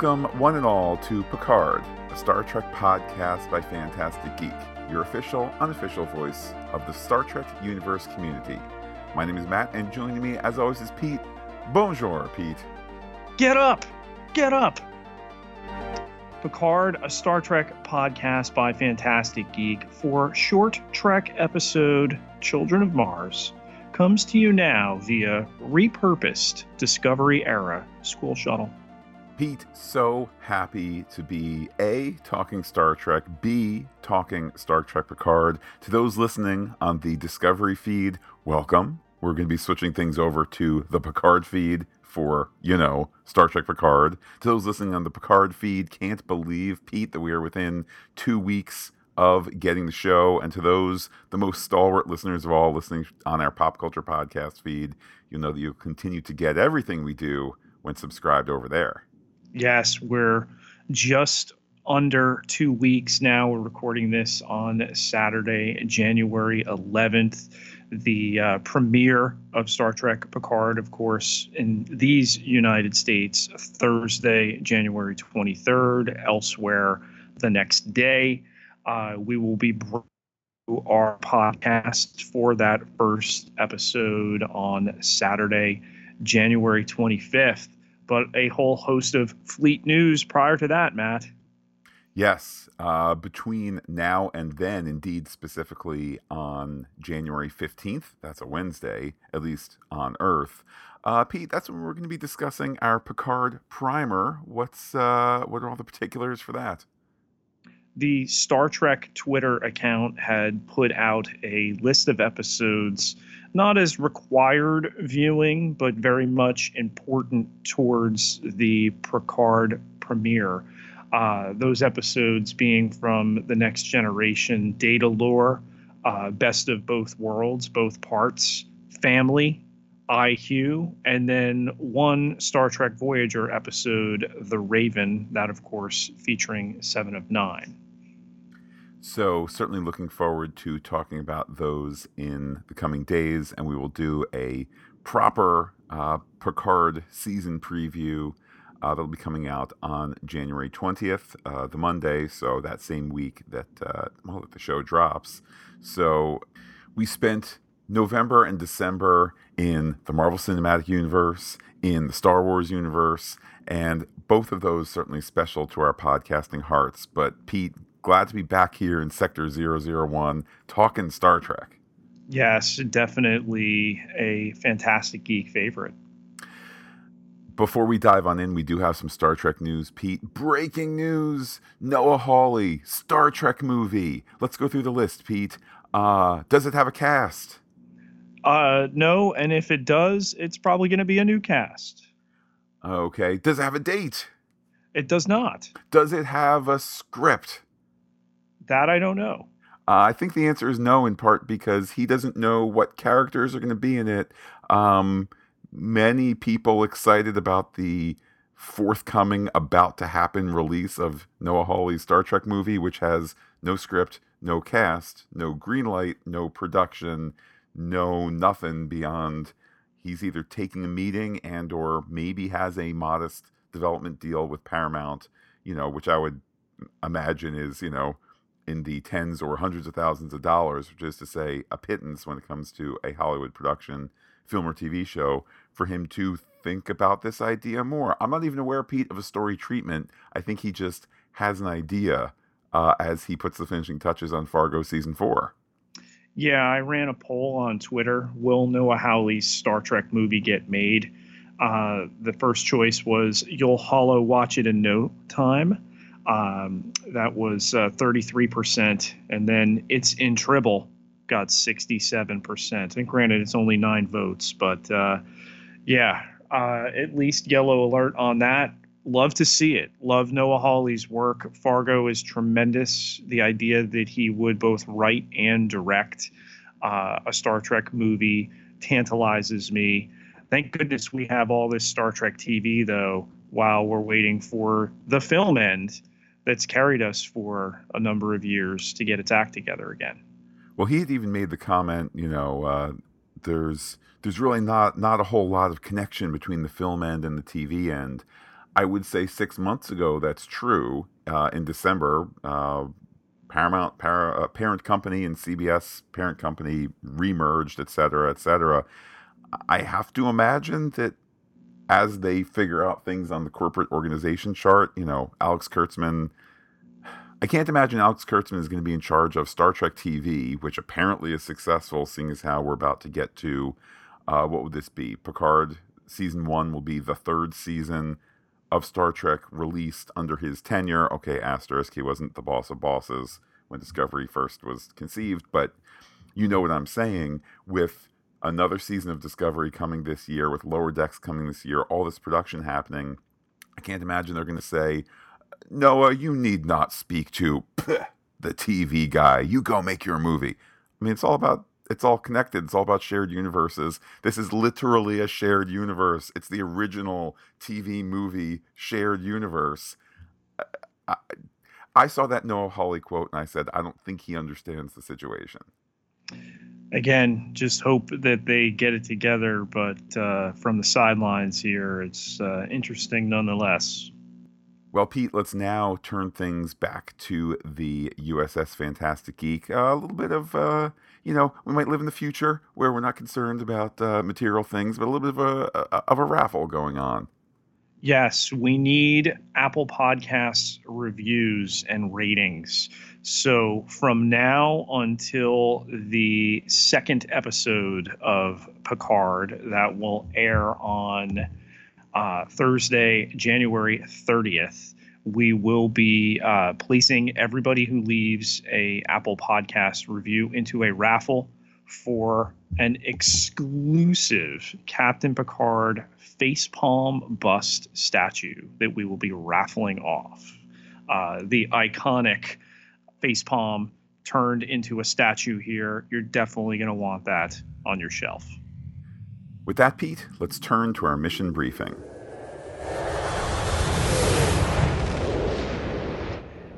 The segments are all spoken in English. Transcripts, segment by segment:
Welcome, one and all, to Picard, a Star Trek podcast by Fantastic Geek, your official, unofficial voice of the Star Trek universe community. My name is Matt, and joining me, as always, is Pete. Bonjour, Pete. Get up! Get up! Picard, a Star Trek podcast by Fantastic Geek for short Trek episode Children of Mars comes to you now via repurposed Discovery era school shuttle. Pete, so happy to be A, talking Star Trek, B, talking Star Trek Picard. To those listening on the Discovery feed, welcome. We're going to be switching things over to the Picard feed for, you know, Star Trek Picard. To those listening on the Picard feed, can't believe, Pete, that we are within two weeks of getting the show. And to those, the most stalwart listeners of all listening on our pop culture podcast feed, you'll know that you'll continue to get everything we do when subscribed over there. Yes, we're just under two weeks now. We're recording this on Saturday, January 11th. The uh, premiere of Star Trek Picard, of course, in these United States, Thursday, January 23rd. Elsewhere, the next day. Uh, we will be our podcast for that first episode on Saturday, January 25th but a whole host of fleet news prior to that, Matt. Yes, uh, between now and then, indeed, specifically on January 15th, that's a Wednesday, at least on Earth. Uh, Pete, that's when we're going to be discussing our Picard primer. What's uh, what are all the particulars for that? The Star Trek Twitter account had put out a list of episodes not as required viewing, but very much important towards the Picard premiere. Uh, those episodes being from the next generation Datalore, uh, best of both worlds, both parts, family, IQ, and then one Star Trek Voyager episode, The Raven, that of course featuring Seven of Nine. So, certainly looking forward to talking about those in the coming days, and we will do a proper uh, Picard season preview uh, that'll be coming out on January 20th, uh, the Monday, so that same week that, uh, well, that the show drops. So, we spent November and December in the Marvel Cinematic Universe, in the Star Wars universe, and both of those certainly special to our podcasting hearts. But Pete, glad to be back here in Sector 001 talking Star Trek. Yes, definitely a fantastic geek favorite. Before we dive on in, we do have some Star Trek news. Pete, breaking news Noah Hawley, Star Trek movie. Let's go through the list, Pete. Uh, does it have a cast? Uh, no, and if it does, it's probably going to be a new cast. Okay. Does it have a date? It does not. Does it have a script? That I don't know. Uh, I think the answer is no, in part because he doesn't know what characters are going to be in it. Um, many people excited about the forthcoming, about to happen release of Noah Hawley's Star Trek movie, which has no script, no cast, no green light, no production, no nothing beyond he's either taking a meeting and or maybe has a modest development deal with Paramount, you know, which I would imagine is, you know, in the tens or hundreds of thousands of dollars, which is to say a pittance when it comes to a Hollywood production, film or TV show, for him to think about this idea more. I'm not even aware, Pete, of a story treatment. I think he just has an idea uh, as he puts the finishing touches on Fargo season four. Yeah, I ran a poll on Twitter. Will Noah Hawley's Star Trek movie get made? Uh, the first choice was you'll hollow watch it in no time. Um, that was uh, 33%. And then it's in Tribble got 67%. And granted, it's only nine votes, but uh, yeah, uh, at least yellow alert on that. Love to see it. Love Noah Hawley's work. Fargo is tremendous. The idea that he would both write and direct uh, a Star Trek movie tantalizes me. Thank goodness we have all this Star Trek TV, though, while we're waiting for the film end that's carried us for a number of years to get its act together again. Well, he had even made the comment, you know, uh, there's there's really not not a whole lot of connection between the film end and the TV end. I would say six months ago that's true. Uh, in December, uh, Paramount para, uh, parent company and CBS parent company remerged, et cetera, et cetera. I have to imagine that as they figure out things on the corporate organization chart, you know, Alex Kurtzman. I can't imagine Alex Kurtzman is going to be in charge of Star Trek TV, which apparently is successful, seeing as how we're about to get to uh, what would this be? Picard season one will be the third season of Star Trek released under his tenure. Okay, asterisk, he wasn't the boss of bosses when Discovery first was conceived, but you know what I'm saying. With another season of Discovery coming this year, with Lower Decks coming this year, all this production happening, I can't imagine they're going to say, Noah, you need not speak to the TV guy. You go make your movie. I mean, it's all about it's all connected. It's all about shared universes. This is literally a shared universe. It's the original TV movie shared universe. I, I saw that Noah Hawley quote and I said, I don't think he understands the situation. Again, just hope that they get it together. But uh, from the sidelines here, it's uh, interesting nonetheless. Well, Pete, let's now turn things back to the USS Fantastic Geek. Uh, a little bit of, uh, you know, we might live in the future where we're not concerned about uh, material things, but a little bit of a, a, of a raffle going on. Yes, we need Apple Podcasts reviews and ratings. So from now until the second episode of Picard that will air on uh, Thursday, January 30th, we will be uh, placing everybody who leaves a Apple Podcast review into a raffle for an exclusive Captain Picard facepalm bust statue that we will be raffling off. Uh, the iconic facepalm turned into a statue here. You're definitely going to want that on your shelf. With that, Pete, let's turn to our mission briefing.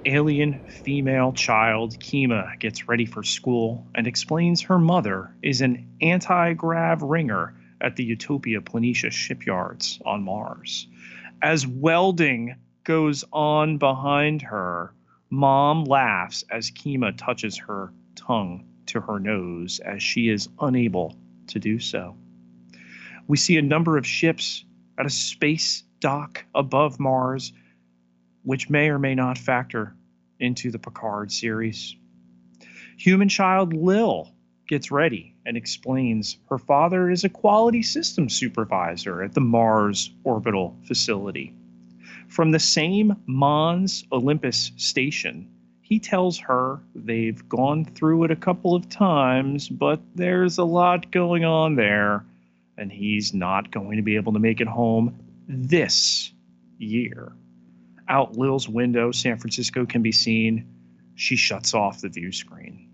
Alien female child Kima gets ready for school and explains her mother is an anti grav ringer at the Utopia Planitia shipyards on Mars. As welding goes on behind her, mom laughs as Kima touches her tongue to her nose as she is unable to do so. We see a number of ships at a space dock above Mars, which may or may not factor into the Picard series. Human child Lil gets ready and explains her father is a quality systems supervisor at the Mars Orbital Facility. From the same Mons Olympus station, he tells her they've gone through it a couple of times, but there's a lot going on there, and he's not going to be able to make it home this year. Out Lil's window, San Francisco can be seen. She shuts off the view screen.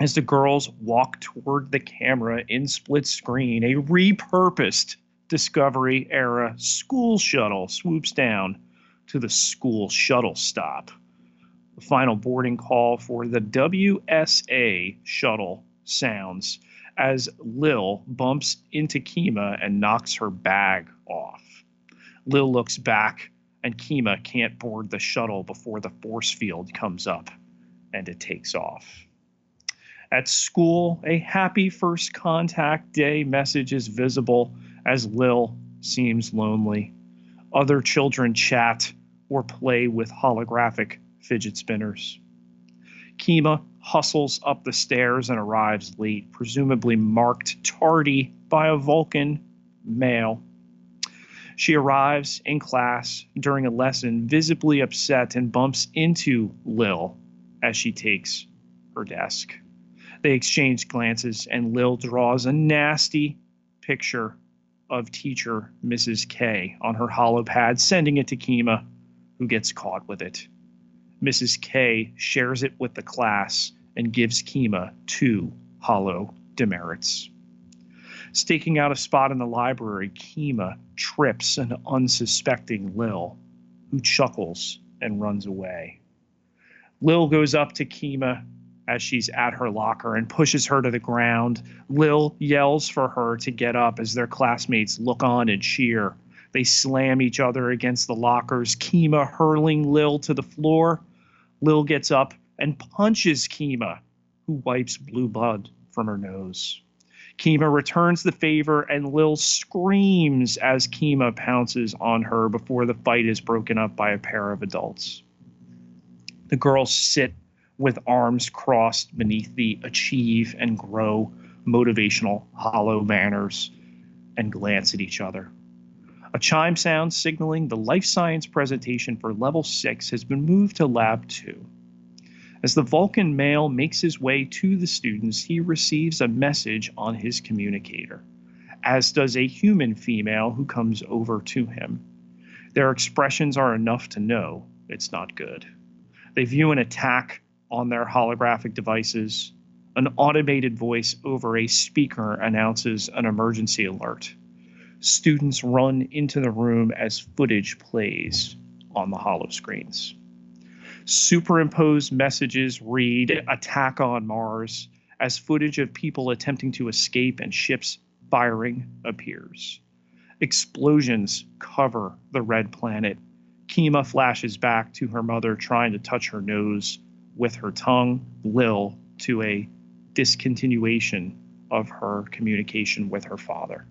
As the girls walk toward the camera in split screen, a repurposed Discovery era school shuttle swoops down to the school shuttle stop. The final boarding call for the WSA shuttle sounds as Lil bumps into Kima and knocks her bag off. Lil looks back, and Kima can't board the shuttle before the force field comes up and it takes off. At school, a happy first contact day message is visible as Lil seems lonely. Other children chat or play with holographic fidget spinners. Kima hustles up the stairs and arrives late, presumably marked tardy by a Vulcan male. She arrives in class during a lesson, visibly upset, and bumps into Lil as she takes her desk. They exchange glances, and Lil draws a nasty picture of teacher Mrs. K on her holopad, sending it to Kima, who gets caught with it. Mrs. K shares it with the class and gives Kima two hollow demerits. Staking out a spot in the library, Kima trips an unsuspecting Lil, who chuckles and runs away. Lil goes up to Kima as she's at her locker and pushes her to the ground. Lil yells for her to get up as their classmates look on and cheer. They slam each other against the lockers, Kima hurling Lil to the floor. Lil gets up and punches Kima, who wipes blue blood from her nose. Kima returns the favor, and Lil screams as Kima pounces on her before the fight is broken up by a pair of adults. The girls sit with arms crossed beneath the achieve and grow motivational hollow banners and glance at each other. A chime sound signaling the life science presentation for level 6 has been moved to lab 2. As the Vulcan male makes his way to the students, he receives a message on his communicator, as does a human female who comes over to him. Their expressions are enough to know it's not good. They view an attack on their holographic devices. An automated voice over a speaker announces an emergency alert. Students run into the room as footage plays on the hollow screens. Superimposed messages read Attack on Mars as footage of people attempting to escape and ships firing appears. Explosions cover the red planet. Kima flashes back to her mother trying to touch her nose with her tongue, Lil, to a discontinuation of her communication with her father.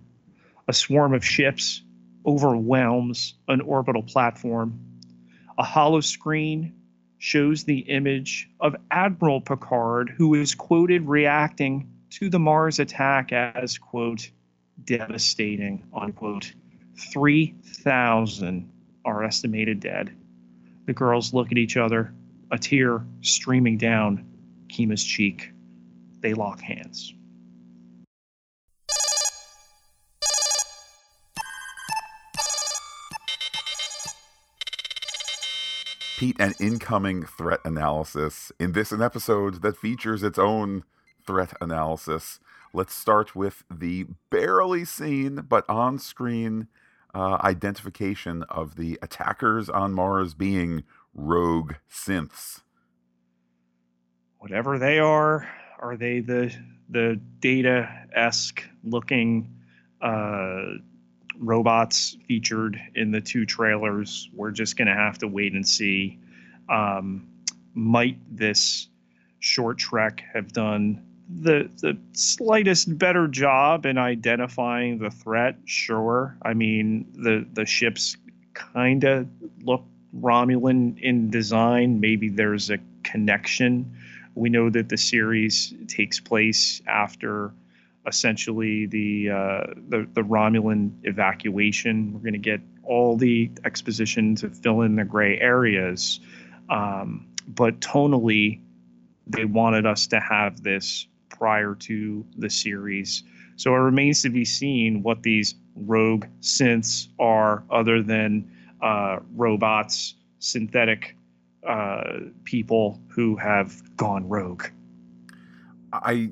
A swarm of ships overwhelms an orbital platform. A hollow screen shows the image of Admiral Picard, who is quoted reacting to the Mars attack as, quote, devastating, unquote. 3,000 are estimated dead. The girls look at each other, a tear streaming down Kima's cheek. They lock hands. Pete, an incoming threat analysis. In this, an episode that features its own threat analysis. Let's start with the barely seen but on screen uh, identification of the attackers on Mars being rogue synths. Whatever they are, are they the the data esque looking uh, robots featured in the two trailers. We're just going to have to wait and see. Um, might this short trek have done the the slightest better job in identifying the threat? Sure. I mean, the the ships kind of look Romulan in design. Maybe there's a connection. We know that the series takes place after essentially the uh, the, the Romulan evacuation. We're going to get all the exposition to fill in the gray areas, um, but tonally, they wanted us to have this prior to the series. So it remains to be seen what these rogue synths are, other than uh, robots, synthetic uh, people who have gone rogue. I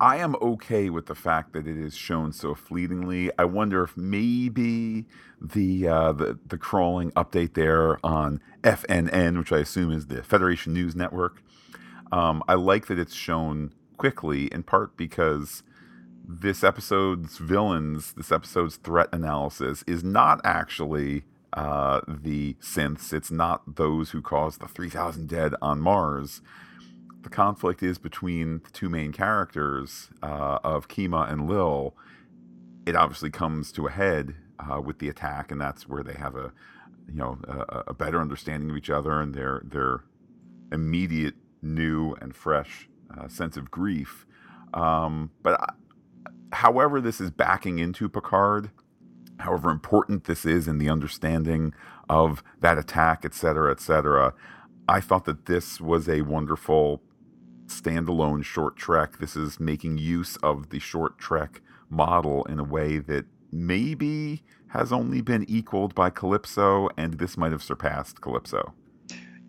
I am okay with the fact that it is shown so fleetingly. I wonder if maybe the uh, the the crawling update there on FNN, which I assume is the Federation News Network. Um, I like that it's shown quickly, in part because this episode's villains, this episode's threat analysis, is not actually uh, the synths. It's not those who caused the 3,000 dead on Mars the conflict is between the two main characters uh, of Kima and Lil, it obviously comes to a head uh, with the attack, and that's where they have a you know a, a, better understanding of each other and their their immediate new and fresh uh, sense of grief. Um, but I, however, this is backing into Picard. However important this is in the understanding of that attack, et cetera, et cetera, I thought that this was a wonderful standalone short trek. This is making use of the short trek model in a way that maybe has only been equaled by Calypso, and this might have surpassed Calypso.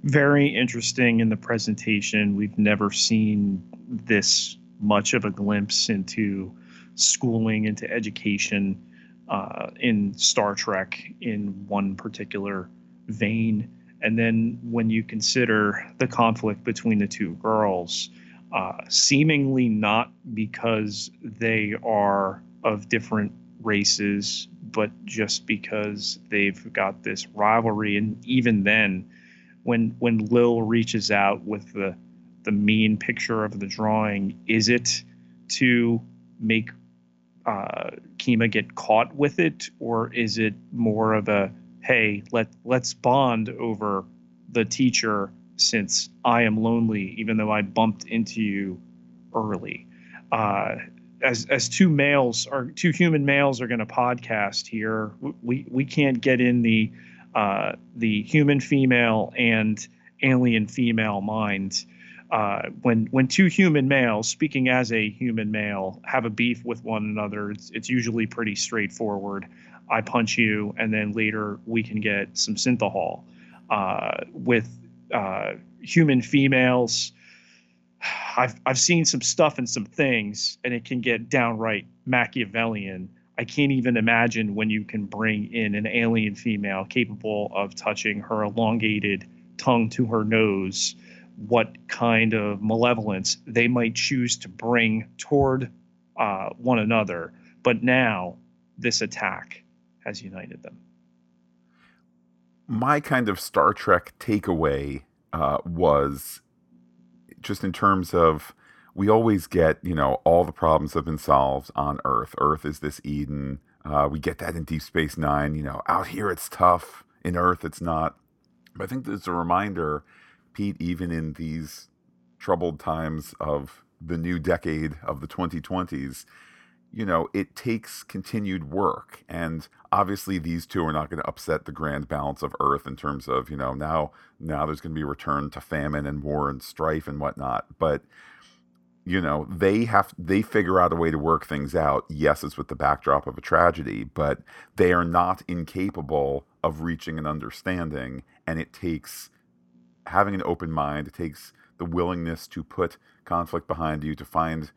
Very interesting in the presentation. We've never seen this much of a glimpse into schooling, into education uh, in Star Trek in one particular vein. And then when you consider the conflict between the two girls, uh, seemingly not because they are of different races, but just because they've got this rivalry. And even then, when when Lil reaches out with the the mean picture of the drawing, is it to make uh, Kima get caught with it, or is it more of a hey, let let's bond over the teacher since I am lonely, even though I bumped into you early. Uh, as as two males or two human males are going to podcast here, we we can't get in the uh, the human female and alien female mind. Uh, when when two human males, speaking as a human male, have a beef with one another, it's, it's usually pretty straightforward. I punch you, and then later we can get some synthahol. Uh, with uh, human females, I've I've seen some stuff and some things, and it can get downright Machiavellian. I can't even imagine when you can bring in an alien female capable of touching her elongated tongue to her nose, what kind of malevolence they might choose to bring toward uh, one another. But now, this attack has united them. My kind of Star Trek takeaway uh, was just in terms of we always get, you know, all the problems have been solved on Earth. Earth is this Eden. Uh, we get that in Deep Space Nine. You know, out here it's tough. In Earth, it's not. But I think there's a reminder, Pete, even in these troubled times of the new decade of the 2020s, you know, it takes continued work. And obviously these two are not going to upset the grand balance of Earth in terms of, you know, now now there's going to be a return to famine and war and strife and whatnot. But you know, they have they figure out a way to work things out. Yes, it's with the backdrop of a tragedy, but they are not incapable of reaching an understanding. And it takes having an open mind, it takes the willingness to put conflict behind you, to find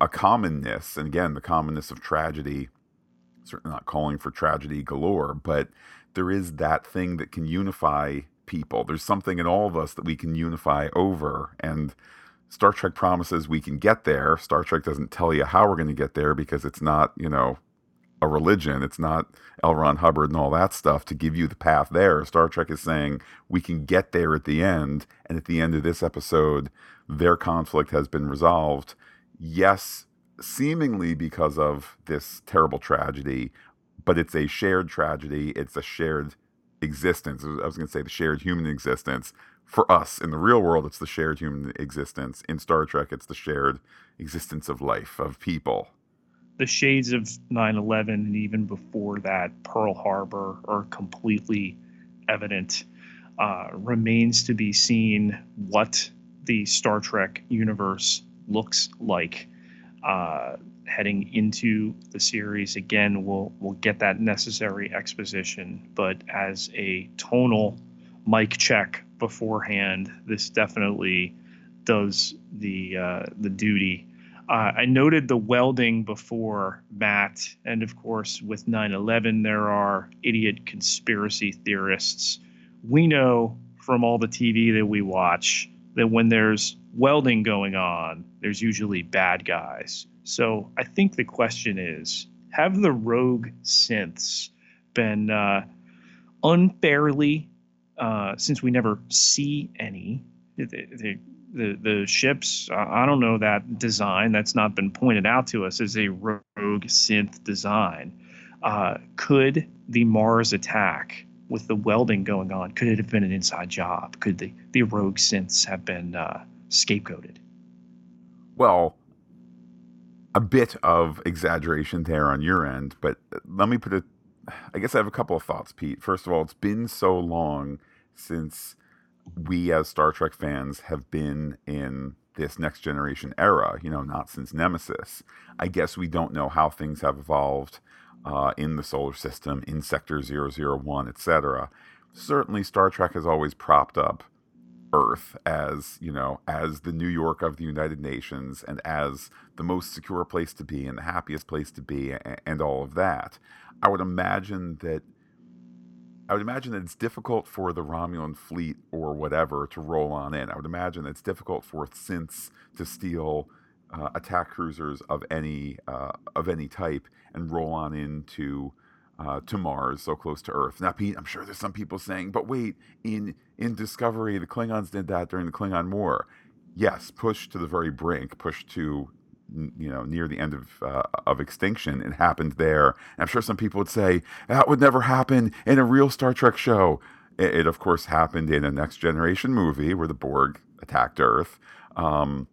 a commonness, and again, the commonness of tragedy, certainly not calling for tragedy galore, but there is that thing that can unify people. There's something in all of us that we can unify over. And Star Trek promises we can get there. Star Trek doesn't tell you how we're going to get there because it's not, you know, a religion. It's not L. Ron Hubbard and all that stuff to give you the path there. Star Trek is saying we can get there at the end. And at the end of this episode, their conflict has been resolved yes, seemingly because of this terrible tragedy, but it's a shared tragedy. It's a shared existence. I was going to say the shared human existence. For us in the real world, it's the shared human existence. In Star Trek, it's the shared existence of life, of people. The shades of 9 11 and even before that, Pearl Harbor are completely evident. Uh, remains to be seen what the Star Trek universe looks like uh, heading into the series. Again, we'll we'll get that necessary exposition, but as a tonal mic check beforehand, this definitely does the uh, the duty. Uh, I noted the welding before Matt, and of course, with 9 11, there are idiot conspiracy theorists. We know from all the TV that we watch that when there's welding going on, there's usually bad guys. So I think the question is have the rogue synths been uh, unfairly, uh, since we never see any, the, the, the, the ships, I don't know that design that's not been pointed out to us as a rogue synth design. Uh, could the Mars attack with the welding going on, could it have been an inside job? Could the, the rogue synths have been uh, scapegoated? Well, a bit of exaggeration there on your end, but let me put it. I guess I have a couple of thoughts, Pete. First of all, it's been so long since we as Star Trek fans have been in this next generation era, you know, not since Nemesis. I guess we don't know how things have evolved uh, in the solar system, in Sector 001, etc. Certainly, Star Trek has always propped up Earth as, you know, as the New York of the United Nations and as the most secure place to be and the happiest place to be and, and all of that. I would imagine that I would imagine that it's difficult for the Romulan fleet or whatever to roll on in. I would imagine it's difficult for synths to steal uh, attack cruisers of any uh, of any type and roll on into uh, to Mars, so close to Earth. Now, Pete, I'm sure there's some people saying, but wait, in in Discovery, the Klingons did that during the Klingon War. Yes, pushed to the very brink, pushed to you know near the end of uh, of extinction. It happened there. And I'm sure some people would say that would never happen in a real Star Trek show. It, it of course happened in a Next Generation movie where the Borg attacked Earth. Um,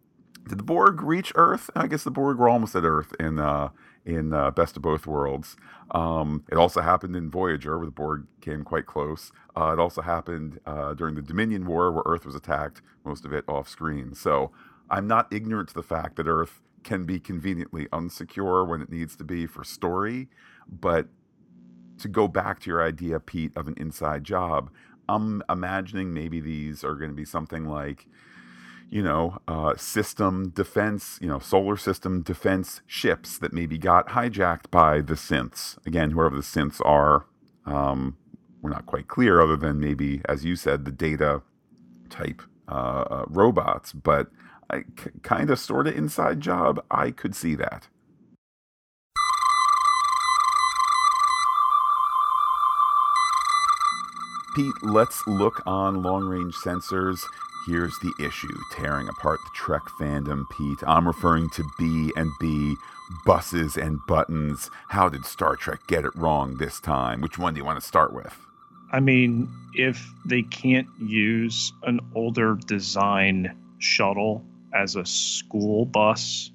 did the Borg reach Earth? I guess the Borg were almost at Earth in uh, in uh, Best of Both Worlds. Um, it also happened in Voyager, where the Borg came quite close. Uh, it also happened uh, during the Dominion War, where Earth was attacked, most of it off screen. So I'm not ignorant to the fact that Earth can be conveniently unsecure when it needs to be for story. But to go back to your idea, Pete, of an inside job, I'm imagining maybe these are going to be something like you know, uh, system defense, you know, solar system defense ships that maybe got hijacked by the synths. Again, whoever the synths are, um, we're not quite clear, other than maybe, as you said, the data type uh, uh, robots. But kind of, sort of inside job, I could see that. Pete, let's look on long range sensors. Here's the issue tearing apart the Trek fandom, Pete. I'm referring to B and B, buses and buttons. How did Star Trek get it wrong this time? Which one do you want to start with? I mean, if they can't use an older design shuttle as a school bus,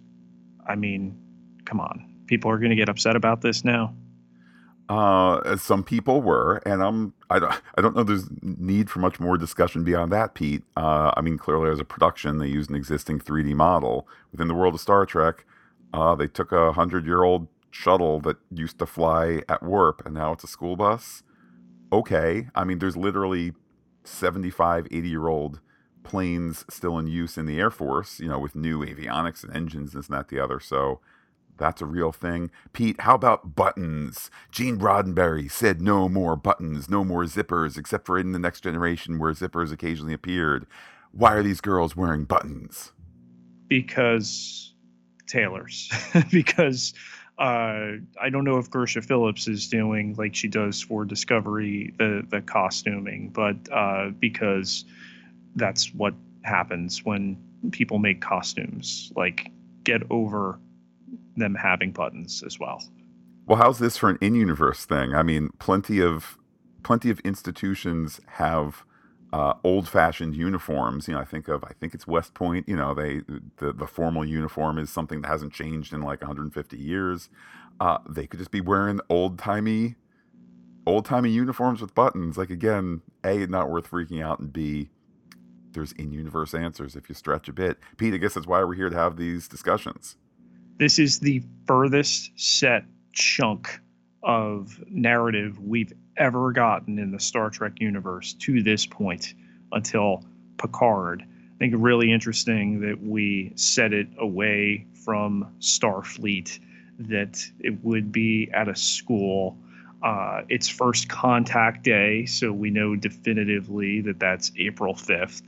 I mean, come on. People are going to get upset about this now. Uh, some people were, and I'm I don't I don't know. There's need for much more discussion beyond that, Pete. Uh, I mean, clearly as a production, they used an existing 3D model within the world of Star Trek. Uh, they took a hundred year old shuttle that used to fly at warp, and now it's a school bus. Okay, I mean, there's literally 75, 80 year old planes still in use in the Air Force. You know, with new avionics and engines, and this and that, the other. So that's a real thing. Pete, how about buttons? Gene Roddenberry said no more buttons, no more zippers, except for in the next generation where zippers occasionally appeared. Why are these girls wearing buttons? Because tailors. because uh, I don't know if Gersha Phillips is doing like she does for Discovery the the costuming, but uh, because that's what happens when people make costumes. Like get over them having buttons as well. Well, how's this for an in-universe thing? I mean, plenty of plenty of institutions have uh, old-fashioned uniforms. You know, I think of I think it's West Point. You know, they the the formal uniform is something that hasn't changed in like 150 years. Uh, they could just be wearing old-timey old-timey uniforms with buttons. Like again, a not worth freaking out, and b there's in-universe answers if you stretch a bit. Pete, I guess that's why we're here to have these discussions this is the furthest set chunk of narrative we've ever gotten in the Star Trek universe to this point until Picard. I think really interesting that we set it away from Starfleet, that it would be at a school. Uh, its first contact day, so we know definitively that that's April 5th.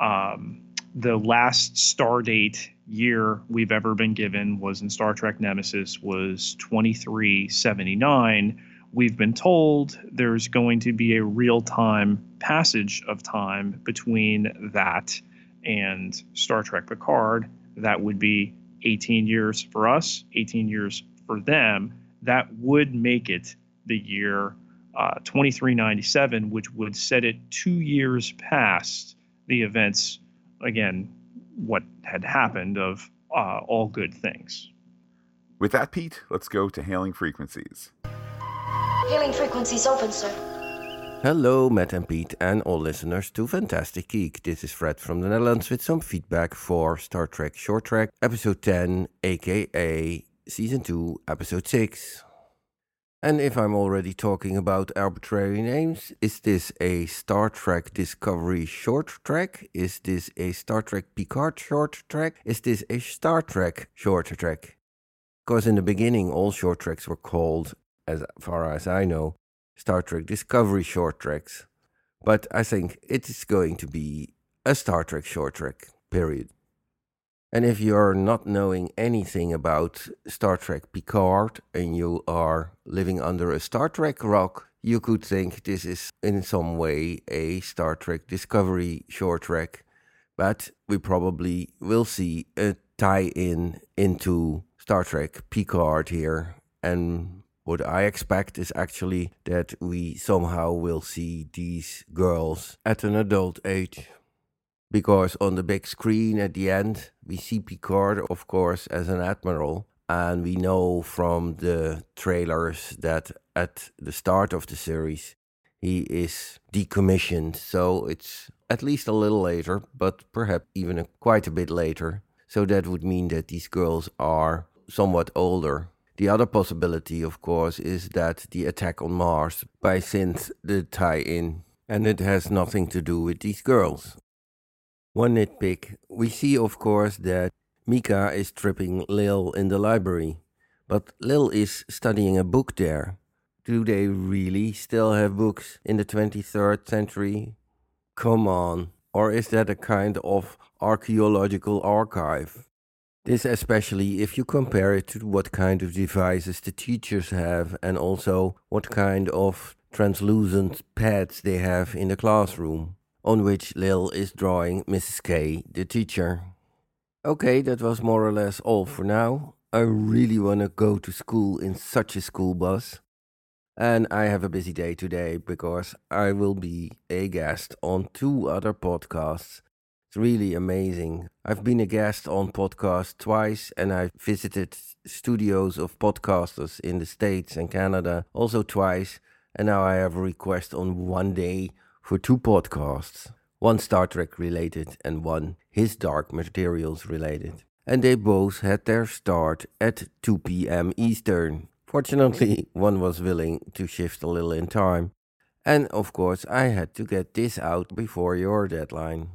Um, the last star date year we've ever been given was in Star Trek Nemesis was 2379. We've been told there's going to be a real time passage of time between that and Star Trek Picard. That would be 18 years for us, 18 years for them. That would make it the year uh, 2397, which would set it two years past the events, again, what had happened of uh, all good things. With that, Pete, let's go to hailing frequencies. Hailing frequencies open, sir. Hello, Matt and Pete, and all listeners to Fantastic Geek. This is Fred from the Netherlands with some feedback for Star Trek Short Track, Episode 10, aka Season 2, Episode 6. And if I'm already talking about arbitrary names, is this a Star Trek Discovery short track? Is this a Star Trek Picard short track? Is this a Star Trek short track? Because in the beginning, all short tracks were called, as far as I know, Star Trek Discovery short tracks. But I think it is going to be a Star Trek short track, period. And if you're not knowing anything about Star Trek Picard and you are living under a Star Trek rock, you could think this is in some way a Star Trek Discovery short track. But we probably will see a tie in into Star Trek Picard here. And what I expect is actually that we somehow will see these girls at an adult age because on the big screen at the end we see Picard, of course, as an admiral, and we know from the trailers that at the start of the series he is decommissioned. So it's at least a little later, but perhaps even a, quite a bit later. So that would mean that these girls are somewhat older. The other possibility, of course, is that the attack on Mars by synth the tie in, and it has nothing to do with these girls. One nitpick we see, of course, that Mika is tripping Lil in the library, but Lil is studying a book there. Do they really still have books in the 23rd century? Come on. Or is that a kind of archaeological archive? This, especially if you compare it to what kind of devices the teachers have and also what kind of translucent pads they have in the classroom on which Lil is drawing Mrs. K, the teacher. Okay, that was more or less all for now. I really want to go to school in such a school bus. And I have a busy day today because I will be a guest on two other podcasts. It's really amazing. I've been a guest on podcasts twice and I've visited studios of podcasters in the States and Canada also twice. And now I have a request on one day for two podcasts, one Star Trek related and one His Dark Materials related. And they both had their start at 2 p.m. Eastern. Fortunately, one was willing to shift a little in time. And of course, I had to get this out before your deadline.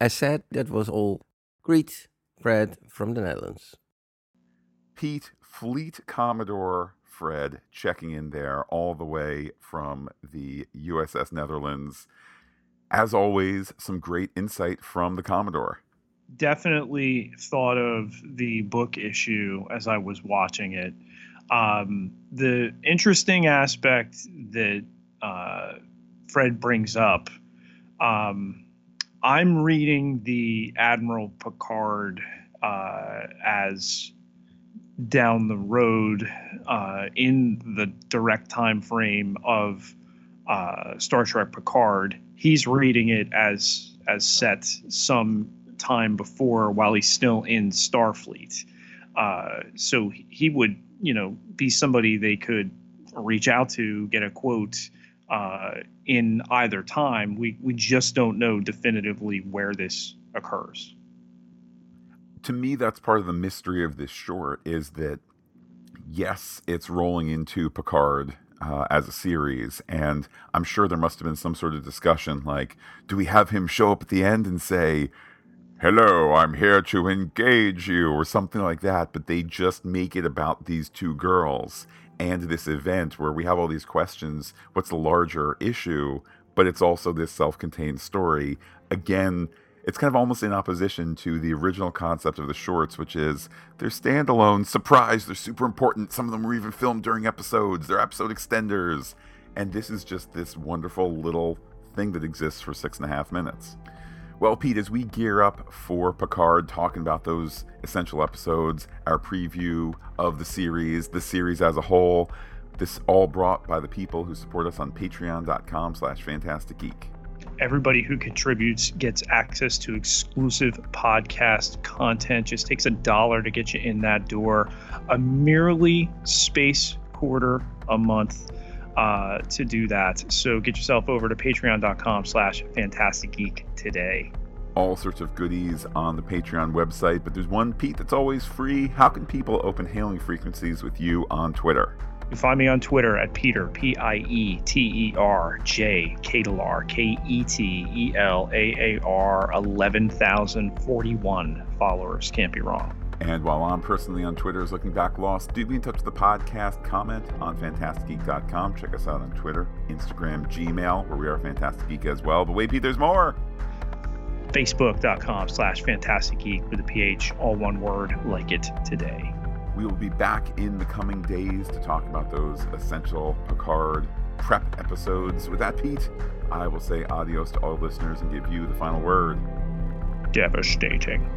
As said, that was all. Greet, Fred from the Netherlands. Pete, Fleet Commodore Fred checking in there all the way from the USS Netherlands. As always, some great insight from the Commodore. Definitely thought of the book issue as I was watching it. Um, the interesting aspect that uh, Fred brings up um, I'm reading the Admiral Picard uh, as down the road uh, in the direct time frame of uh, Star Trek Picard. He's reading it as as set some time before while he's still in Starfleet. Uh, so he would, you know, be somebody they could reach out to, get a quote uh, in either time. We we just don't know definitively where this occurs to me, that's part of the mystery of this short is that yes, it's rolling into Picard uh, as a series, and I'm sure there must have been some sort of discussion like, do we have him show up at the end and say, "Hello, I'm here to engage you," or something like that? But they just make it about these two girls and this event where we have all these questions. What's the larger issue? But it's also this self-contained story. Again, it's kind of almost in opposition to the original concept of the shorts, which is they're standalone, surprise, they're super important. Some of them were even filmed during episodes, they're episode extenders. And this is just this wonderful little thing that exists for six and a half minutes. Well, Pete, as we gear up for Picard, talking about those essential episodes, our preview of the series, the series as a whole, this all brought by the people who support us on patreon.com slash fantastic geek everybody who contributes gets access to exclusive podcast content. Just takes a dollar to get you in that door. A merely space quarter a month uh, to do that. So get yourself over to patreon.com slash fantastic geek today. All sorts of goodies on the Patreon website, but there's one, Pete, that's always free. How can people open hailing frequencies with you on Twitter? You find me on Twitter at Pieter, P I E T E R J Ketelaar, K E T E L A A R, 11,041 followers. Can't be wrong. And while I'm personally on Twitter is looking back lost, do be in touch with the podcast. Comment on fantasticgeek.com. Check us out on Twitter, Instagram, Gmail, where we are Fantastic Geek as well. But wait, Pete, there's more. Facebook.com slash Fantastic Geek with a PH, all one word, like it today. We will be back in the coming days to talk about those essential Picard prep episodes. With that, Pete, I will say adios to all listeners and give you the final word. Devastating.